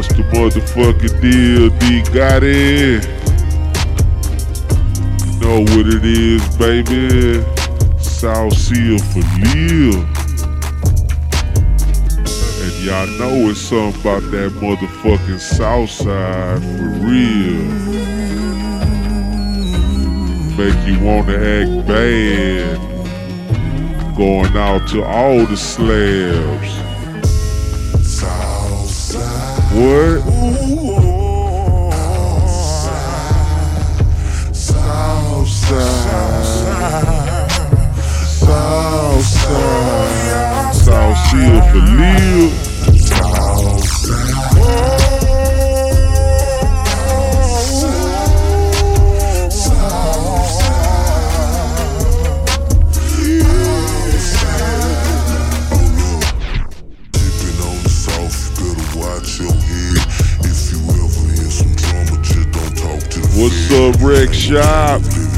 What's the motherfucking deal? D Gotti. You know what it is, baby. South Seal for real. And y'all know it's something about that motherfucking South Side for real. Make you wanna act bad. Going out to all the slabs. Word. Southside, Southside, Southside, Southside for Lil. Club Rec Shop.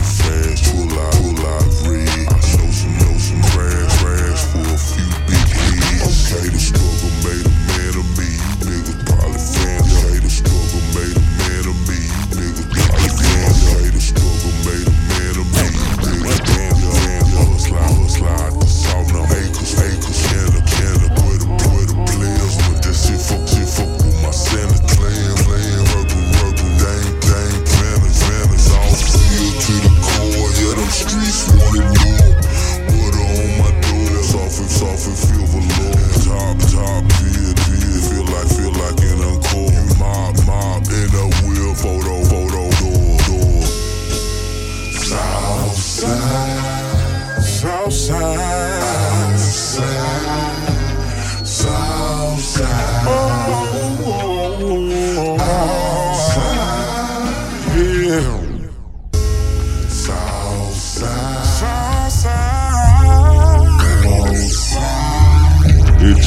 It's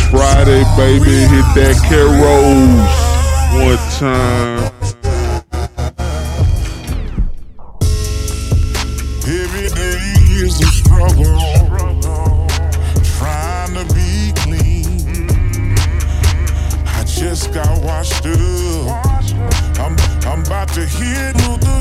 Friday, baby. Hit that carols one time. Every day is a struggle. Trying to be clean. I just got washed up. I'm, I'm about to hit new.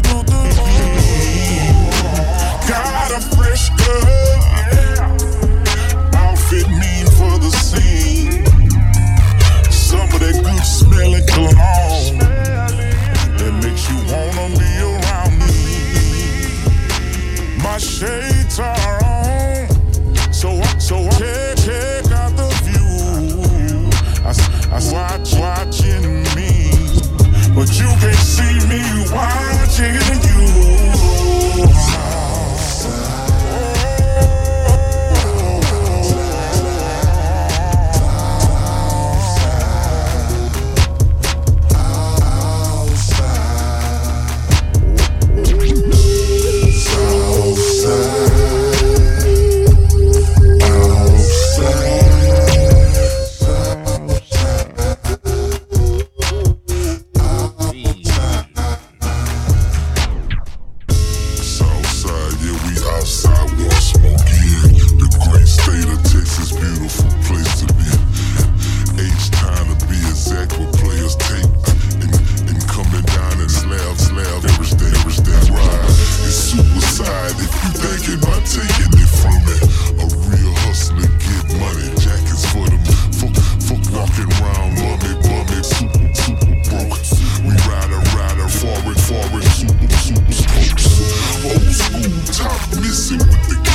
Listen with the